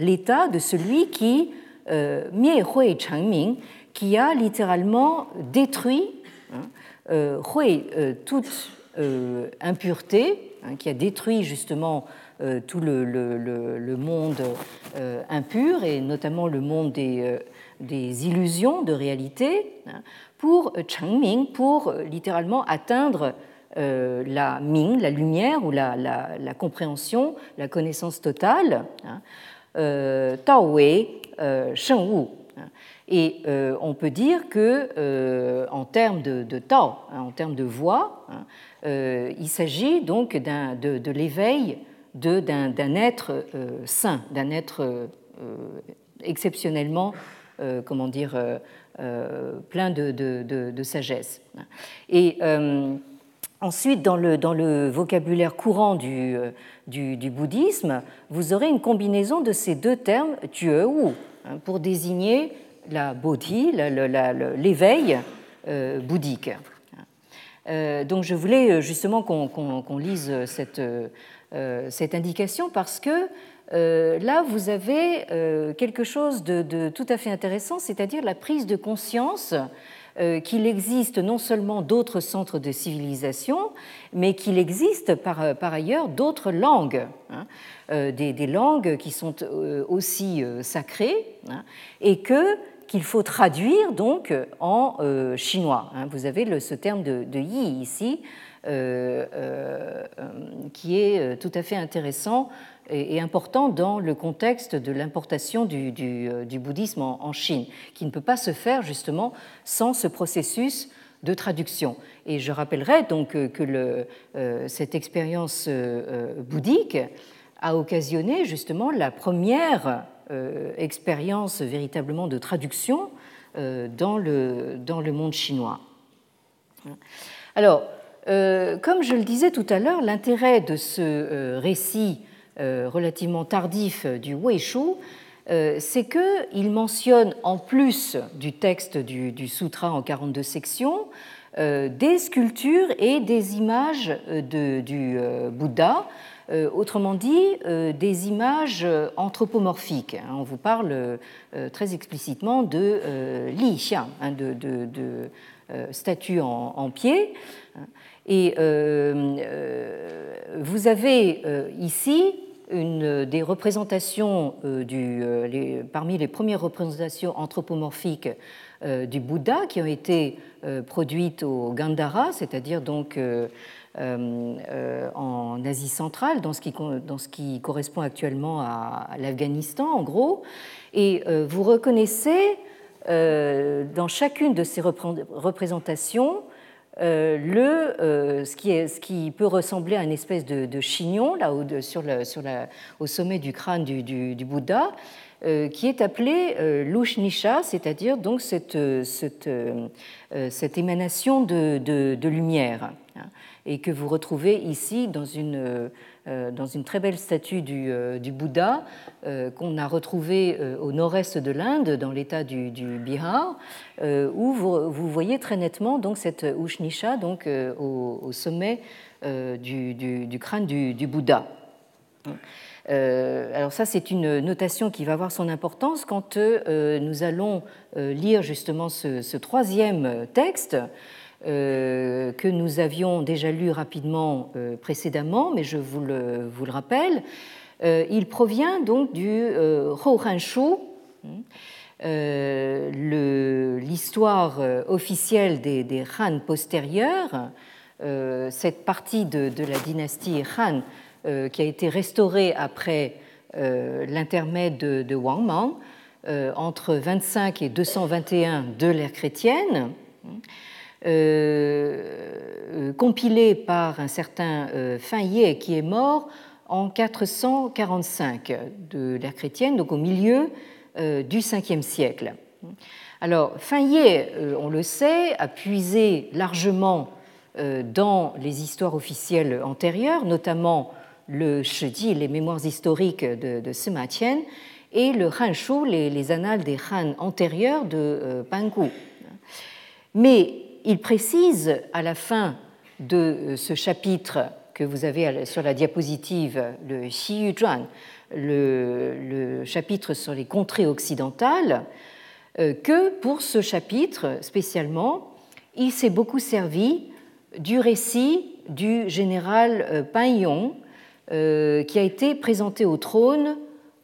l'état de celui qui, Mie Hui Changming, qui a littéralement détruit hein, Hui, toute impureté, hein, qui a détruit justement tout le, monde impur et notamment le monde des illusions de réalité hein, pour Changming, pour euh, littéralement atteindre euh, la Ming, la lumière ou la, compréhension, la connaissance totale, euh, Tao Wei Sheng Wu. Hein. Et on peut dire que, en termes de, Tao, en termes de voix, il s'agit donc de, l'éveil d'un être saint, d'un être exceptionnellement euh, comment dire, euh, euh, plein de, sagesse. Et ensuite, dans le, dans le, vocabulaire courant du, du, bouddhisme, vous aurez une combinaison de ces deux termes, Dieu ou, hein, pour désigner la bodhi, l'éveil bouddhique. donc je voulais justement qu'on lise cette, indication parce que euh, là, vous avez euh, quelque chose de, tout à fait intéressant, c'est-à-dire la prise de conscience euh, qu'il existe non seulement d'autres centres de civilisation, mais qu'il existe par, ailleurs d'autres langues, hein, des, langues qui sont aussi sacrées, hein, et que qu'il faut traduire donc en chinois. Hein. Vous avez ce terme de yi ici, qui est tout à fait intéressant et important dans le contexte de l'importation du, euh, bouddhisme en, Chine, qui ne peut pas se faire justement sans ce processus de traduction. Et je rappellerai donc euh, que euh, cette expérience bouddhique a occasionné justement la première expérience véritablement de traduction dans le, dans le monde chinois. Alors, comme je le disais tout à l'heure, l'intérêt de ce récit euh, relativement tardif du Weishu, euh, c'est qu'il mentionne, en plus du texte du, sutra en 42 sections, euh, des sculptures et des images du Bouddha, autrement dit, des images anthropomorphiques. Hein, on vous parle très explicitement de li hein, de, de, statues en pied. Et vous avez ici une des représentations euh, euh, parmi les premières représentations anthropomorphiques euh, du Bouddha qui ont été produites au Gandhara, c'est-à-dire donc en Asie centrale, dans ce qui correspond actuellement à, l'Afghanistan en gros. Et vous reconnaissez dans chacune de ces représentations euh, le, euh, ce, qui est, ce, qui peut ressembler à une espèce de, chignon là, sur, sur la, au sommet du crâne du, du, Bouddha, euh, qui est appelé l'ushnisha, c'est-à-dire donc cette, cette, cette émanation de, de, lumière. Et que vous retrouvez ici dans une, dans une très belle statue du, du Bouddha qu'on a retrouvée au nord-est de l'Inde, dans l'état du, Bihar, où vous, voyez très nettement donc, cette Ushnisha donc, au, sommet du, crâne du, Bouddha. Euh, alors ça, c'est une notation qui va avoir son importance quand euh, nous allons euh, lire justement ce, troisième texte que nous avions déjà lu rapidement précédemment, mais je vous le, rappelle. il provient donc du Han Shu, l'histoire officielle des, Han postérieurs, cette partie de, de la dynastie Han euh, qui a été restauré après euh, l'intermède de, Wang Mang euh, entre 25 et 221 de l'ère chrétienne, compilé par un certain Fin Ye qui est mort en 445 de l'ère chrétienne, donc au milieu du 5e siècle. Alors, Fin Ye, on le sait, a puisé largement dans les histoires officielles antérieures, notamment le Shiji, les mémoires historiques de, de Sima Qian, et le Han Shu, les, annales des Han antérieurs de euh, Bangu. Mais il précise à la fin de euh, ce chapitre que vous avez sur la diapositive, le Xiyu Zhuan, le, chapitre sur les contrées occidentales, euh, que pour ce chapitre spécialement, il s'est beaucoup servi du récit du général euh, qui a été présenté au trône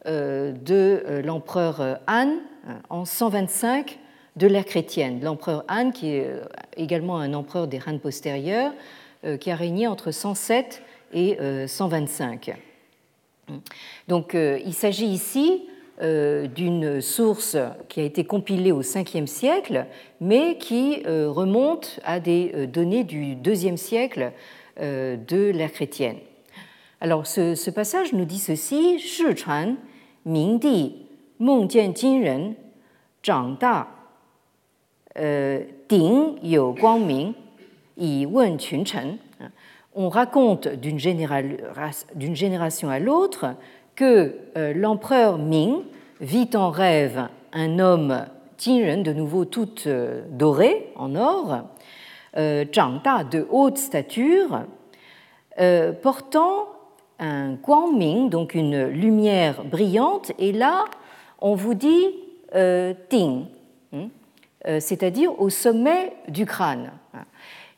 de l'empereur Han en 125 de l'ère chrétienne. L'empereur Han, qui est également un empereur des Han postérieurs, qui a régné entre 107 et 125. Donc il s'agit ici d'une source qui a été compilée au 5e siècle, mais qui remonte à des données du 2e siècle de l'ère chrétienne. Alors ce, passage nous dit ceci On raconte d'une génération à l'autre que euh, l'empereur Ming vit en rêve un homme Jinren, de nouveau tout euh, doré en or, euh, de haute stature, portant un guangming, donc une lumière brillante, et là, on vous dit ting, c'est-à-dire au sommet du crâne.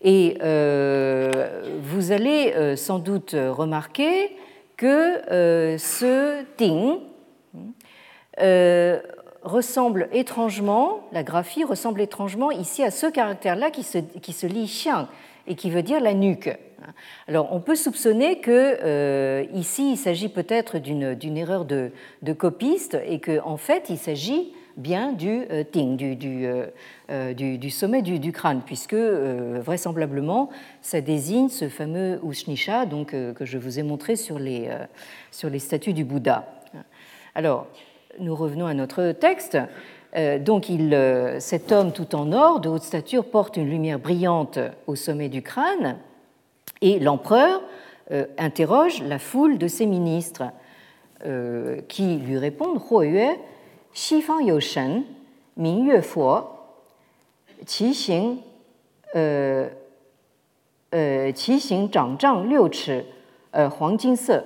Et euh, vous allez sans doute remarquer que ce ting ressemble étrangement, la graphie ressemble étrangement ici à ce caractère-là qui se, qui se lit xiang et qui veut dire la nuque. Alors, on peut soupçonner que euh, ici, il s'agit peut-être d'une erreur de, copiste et qu'en en fait, il s'agit bien du euh, ting, euh, du, du, sommet du, crâne, puisque vraisemblablement, ça désigne ce fameux Ushnisha donc, que je vous ai montré sur les, sur les statues du Bouddha. Alors, nous revenons à notre texte. Donc, il, cet homme tout en or, de haute stature, porte une lumière brillante au sommet du crâne. Et l'empereur euh, interroge la foule de ses ministres euh, qui lui répondent Huo Xi Fang You Shen, Ming Yue Fo, Qi Xing, euh, Huang Jin Se.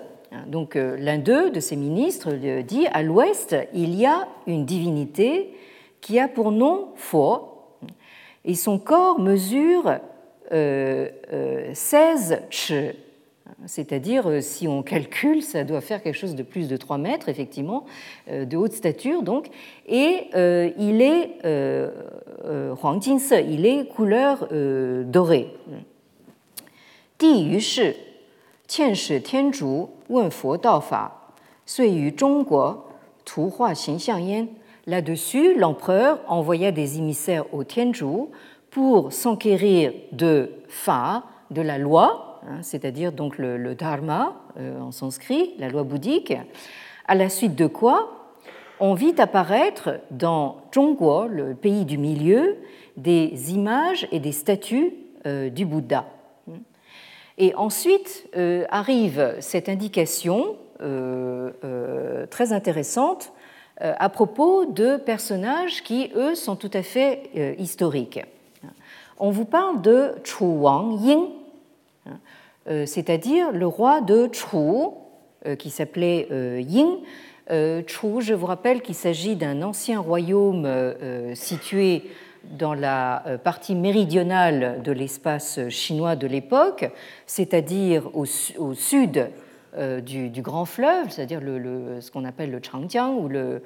Donc l'un d'eux, de ses ministres, dit à l'ouest, il y a une divinité qui a pour nom Fo, et son corps mesure 16 euh, euh, c'est-à-dire, euh, si on calcule, ça doit faire quelque chose de plus de 3 mètres, effectivement, de haute stature, donc. Et il est Huang il est couleur dorée. Di Yu Tian Shi Tian Zhu, Wen Fo Fa, Sui Yu Zhongguo, Tu Hua Xin Xiang Yan. Là-dessus, l'empereur envoya des émissaires au Tianzhu pour s'enquérir de Fa, de la loi, hein, c'est-à-dire donc le, Dharma euh, en sanskrit, la loi bouddhique, à la suite de quoi on vit apparaître dans Zhongguo, le pays du milieu, des images et des statues euh, du Bouddha. Et ensuite arrive cette indication très intéressante à propos de personnages qui, eux, sont tout à fait historiques. On vous parle de Chu Wang Ying, c'est-à-dire le roi de Chu, qui s'appelait Ying, euh, Chu, je vous rappelle qu'il s'agit d'un ancien royaume euh, situé dans la euh, partie méridionale de l'espace chinois de l'époque, c'est-à-dire au, sud du, grand fleuve, c'est-à-dire ce qu'on appelle le Changjiang, ou le,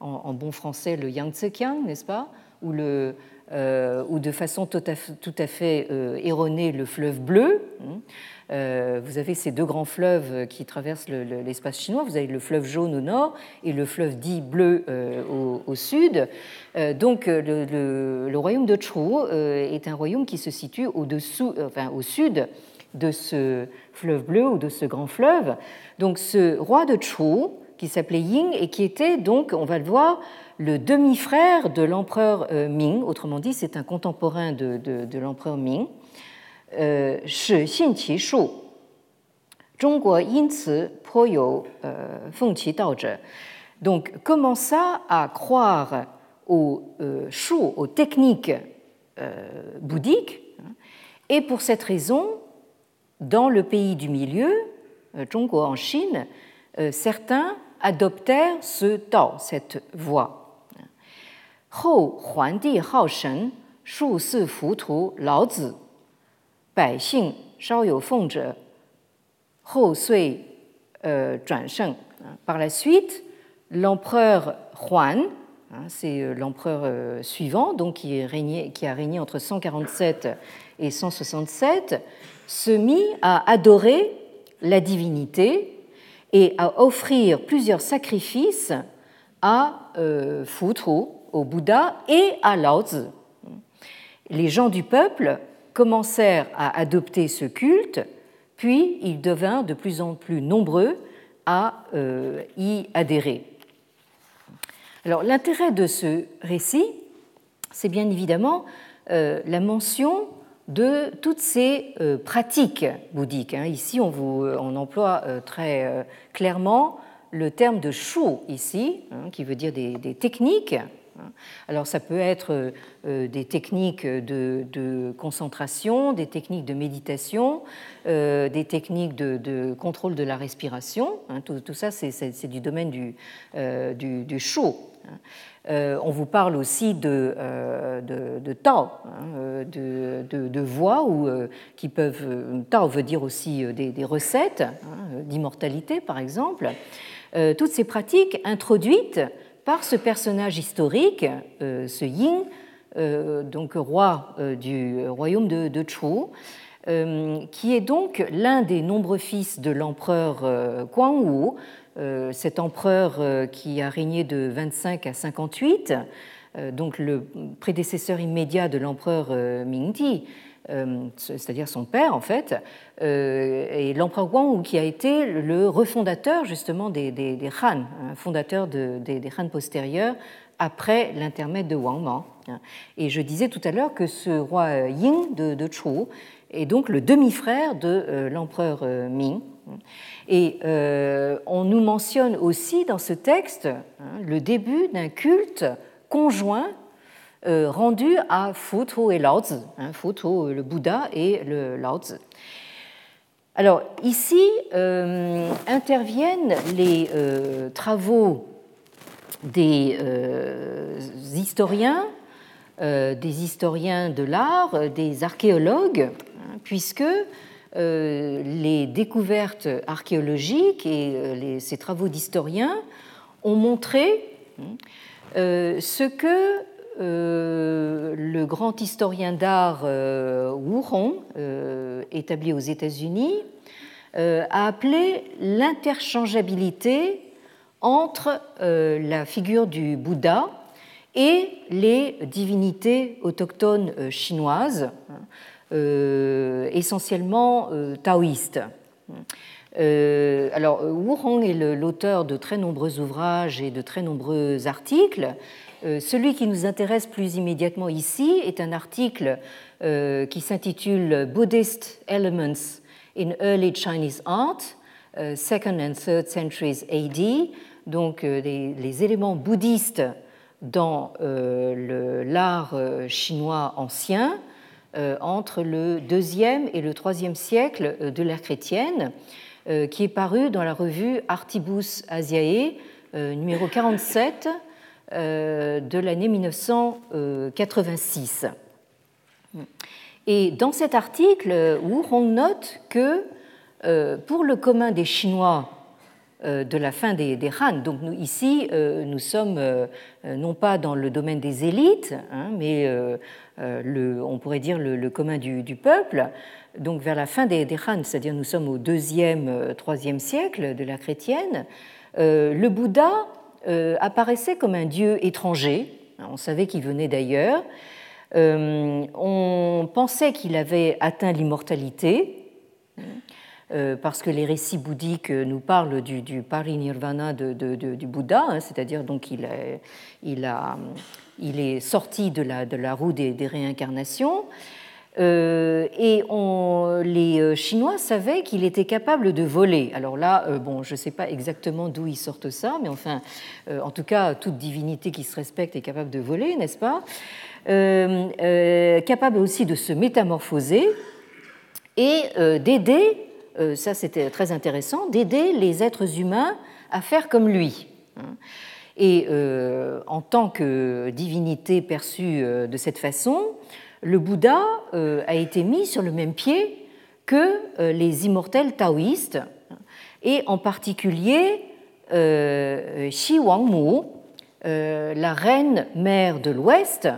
en, bon français le Yangtzekiang, n'est-ce pas? Ou, le, ou de façon tout à, fait erronée le fleuve bleu. Hein. Euh, vous avez ces deux grands fleuves qui traversent l'espace chinois. Vous avez le fleuve jaune au nord et le fleuve dit bleu euh, au, sud. Euh, donc le, royaume de Chu est un royaume qui se situe au-dessous, enfin, au sud de ce fleuve bleu ou de ce grand fleuve. Donc ce roi de Chu, qui s'appelait Ying et qui était donc, on va le voir, le demi-frère de l'empereur euh, Ming. Autrement dit, c'est un contemporain de, de, l'empereur Ming. Euh, Shi Xinqi Shu. Euh, donc commença à croire aux euh, shu, aux techniques bouddhiques, hein et pour cette raison, dans le pays du milieu, Zhongguo en Chine, certains adoptèrent ce Tao, cette voie. Huangdi Hao Shen, Shu Si Fu Tu Lao Zi, Bai Shao You Feng Zhe, Hou Sui euh, Zhuan Sheng. Par la suite, l'empereur Huan, hein, c'est euh, l'empereur euh, suivant, donc qui a régné entre 147 et 167, se mit à adorer la divinité et à offrir plusieurs sacrifices à euh, au Bouddha et à Lao Tzu. Les gens du peuple commencèrent à adopter ce culte, puis ils devinrent de plus en plus nombreux à euh, y adhérer. Alors l'intérêt de ce récit, c'est bien évidemment euh, la mention de toutes ces euh, pratiques bouddhiques. Hein. Ici, on, on emploie très clairement le terme de shu ici, hein, qui veut dire des, techniques alors ça peut être euh, des techniques de, concentration, des techniques de méditation, euh, des techniques de, contrôle de la respiration. Hein. tout, ça, c'est du domaine du, euh. Hein. On vous parle aussi de, de, Tao, hein, de, voix, ou, qui peuvent. Tao veut dire aussi des, recettes, d'immortalité par exemple. toutes ces pratiques introduites par ce personnage historique, euh, ce Ying, euh, donc roi euh, du royaume de, de Chu, qui est donc l'un des nombreux fils de l'empereur Guangwu, cet empereur qui a régné de 25 à 58, donc le prédécesseur immédiat de l'empereur Mingdi, euh, c'est-à-dire son père en fait, euh, et l'empereur Guangwu qui a été le refondateur justement des, Han, fondateur des, Han postérieurs après l'intermède de Wang Mang. Et je disais tout à l'heure que ce roi Ying de, de Chu est donc le demi-frère de euh, l'empereur Ming. Et on nous mentionne aussi dans ce texte hein, le début d'un culte conjoint euh, rendu à Futu et Lao Tzu, hein, le Bouddha et le Lao Tzu. Alors ici euh, interviennent les euh, travaux des historiens, des historiens de l'art, des archéologues, hein, puisque les découvertes archéologiques et ces travaux d'historiens ont montré hein, ce que euh, le grand historien d'art euh, Wu Hong, euh, établi aux États-Unis, a appelé l'interchangeabilité entre la figure du Bouddha et les divinités autochtones chinoises, essentiellement taoïstes. alors, Wu Hong est l'auteur de très nombreux ouvrages et de très nombreux articles. Celui qui nous intéresse plus immédiatement ici est un article qui s'intitule Buddhist Elements in Early Chinese Art, Second and Third Centuries AD, donc les, éléments bouddhistes dans l'art chinois ancien entre le deuxième et le troisième siècle de l'ère chrétienne. Euh, qui est paru dans la revue Artibus Asiae, euh, numéro 47 euh, de l'année 1986. Et dans cet article, Wu note que pour le commun des Chinois de la fin des, Han, donc nous, ici nous sommes non pas dans le domaine des élites, hein, mais le, on pourrait dire le, commun du, du peuple, donc vers la fin des, des Han, c'est-à-dire nous sommes au deuxième, euh, troisième siècle de la chrétienne, euh, le Bouddha euh, apparaissait comme un dieu étranger. On savait qu'il venait d'ailleurs. on pensait qu'il avait atteint l'immortalité, parce que les récits bouddhiques nous parlent du, du parinirvana du Bouddha, hein, c'est-à-dire donc il, est sorti de la, roue des, réincarnations. Euh, et les euh, Chinois savaient qu'il était capable de voler. Alors là, euh, bon, je ne sais pas exactement d'où ils sortent ça, mais enfin, en tout cas, toute divinité qui se respecte est capable de voler, n'est-ce pas? Capable aussi de se métamorphoser et d'aider, ça c'était très intéressant, d'aider les êtres humains à faire comme lui. Et en tant que divinité perçue de cette façon, le Bouddha euh, a été mis sur le même pied que euh, les immortels taoïstes, et en particulier euh, Xi Wangmu, la reine mère de l'Ouest,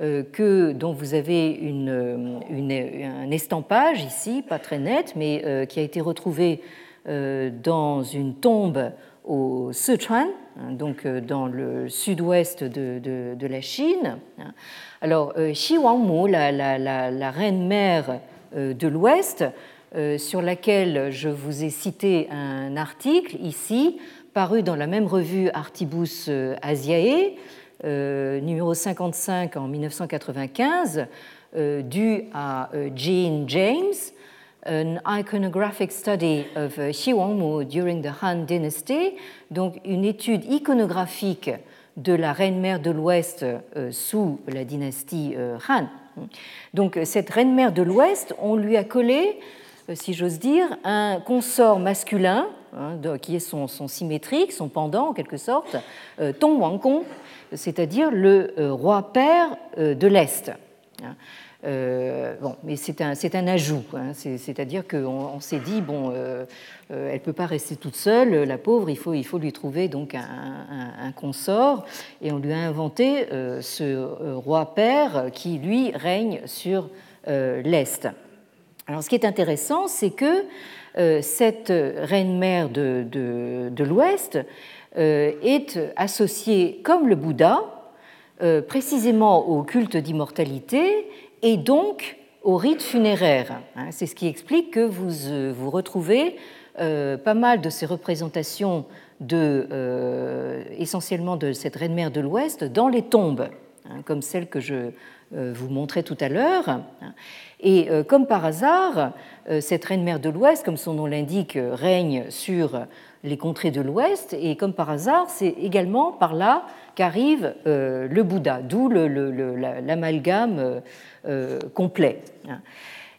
que, dont vous avez un estampage ici, pas très net, mais qui a été retrouvé dans une tombe au Sichuan, hein, donc dans le sud-ouest de, la Chine. Alors, euh, Xi Wangmu, la, reine mère euh, de l'Ouest, euh, sur laquelle je vous ai cité un article ici, paru dans la même revue Artibus Asiae, numéro 55 en 1995, dû à Jean James, An Iconographic Study of Xi Wangmu During the Han Dynasty, donc une étude iconographique de la reine-mère de l'Ouest euh, sous la dynastie euh, Han. Donc cette reine-mère de l'Ouest, on lui a collé, euh, si j'ose dire, un consort masculin, hein, qui est son, symétrique, son pendant en quelque sorte, Tong Wangkong, c'est-à-dire le roi-père de l'Est. Euh, bon, mais c'est un, un, ajout, hein. c'est-à-dire qu'on s'est dit, bon, euh, euh, elle ne peut pas rester toute seule, la pauvre, il faut, il faut lui trouver donc un, consort, et on lui a inventé ce roi-père qui, lui, règne sur l'Est. Alors, ce qui est intéressant, c'est que cette reine-mère de, de l'Ouest est associée, comme le Bouddha, précisément au culte d'immortalité et donc au rite funéraire. Hein. C'est ce qui explique que vous, euh, vous retrouvez euh, pas mal de ces représentations de, euh, essentiellement de cette reine-mère de l'Ouest dans les tombes, hein, comme celle que je vous montrais tout à l'heure. Et comme par hasard, cette reine-mère de l'Ouest, comme son nom l'indique, règne sur les contrées de l'Ouest, et comme par hasard, c'est également par là qu'arrive le Bouddha, d'où l'amalgame euh, complet.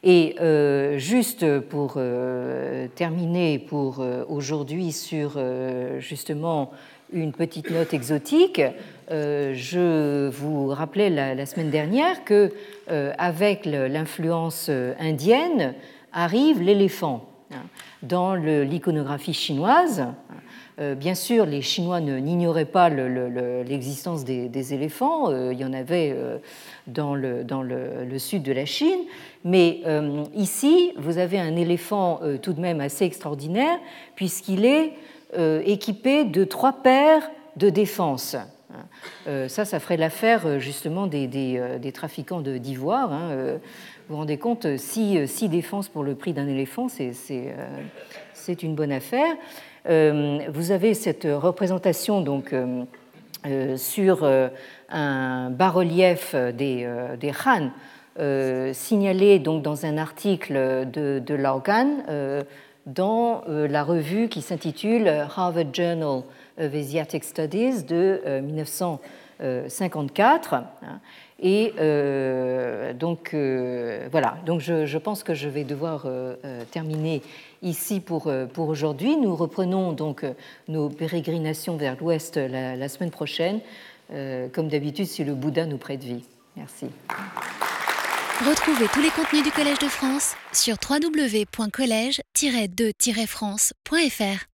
Et euh, juste pour euh, terminer pour aujourd'hui sur justement une petite note exotique, je vous rappelais la, semaine dernière que avec l'influence indienne arrive l'éléphant dans l'iconographie chinoise. Euh, bien sûr, les Chinois n'ignoraient pas l'existence des, éléphants, euh, il y en avait euh, dans, le, sud de la Chine, mais ici, vous avez un éléphant tout de même assez extraordinaire, puisqu'il est équipé de trois paires de défense. ça, ça ferait l'affaire justement des, trafiquants d'ivoire. Hein, vous rendez compte, six, six défenses pour le prix d'un éléphant, c'est une bonne affaire. Euh, vous avez cette représentation donc, euh, sur un bas-relief des, des Han signalé donc dans un article de, de dans la revue qui s'intitule Harvard Journal of Asiatic Studies de 1954. Et euh, donc euh, voilà, donc je, pense que je vais devoir euh, terminer ici pour, pour aujourd'hui. Nous reprenons donc nos pérégrinations vers l'ouest la, semaine prochaine, comme d'habitude si le Bouddha nous prête vie. Merci. Retrouvez tous les contenus du Collège de France sur www.colège-2-france.fr.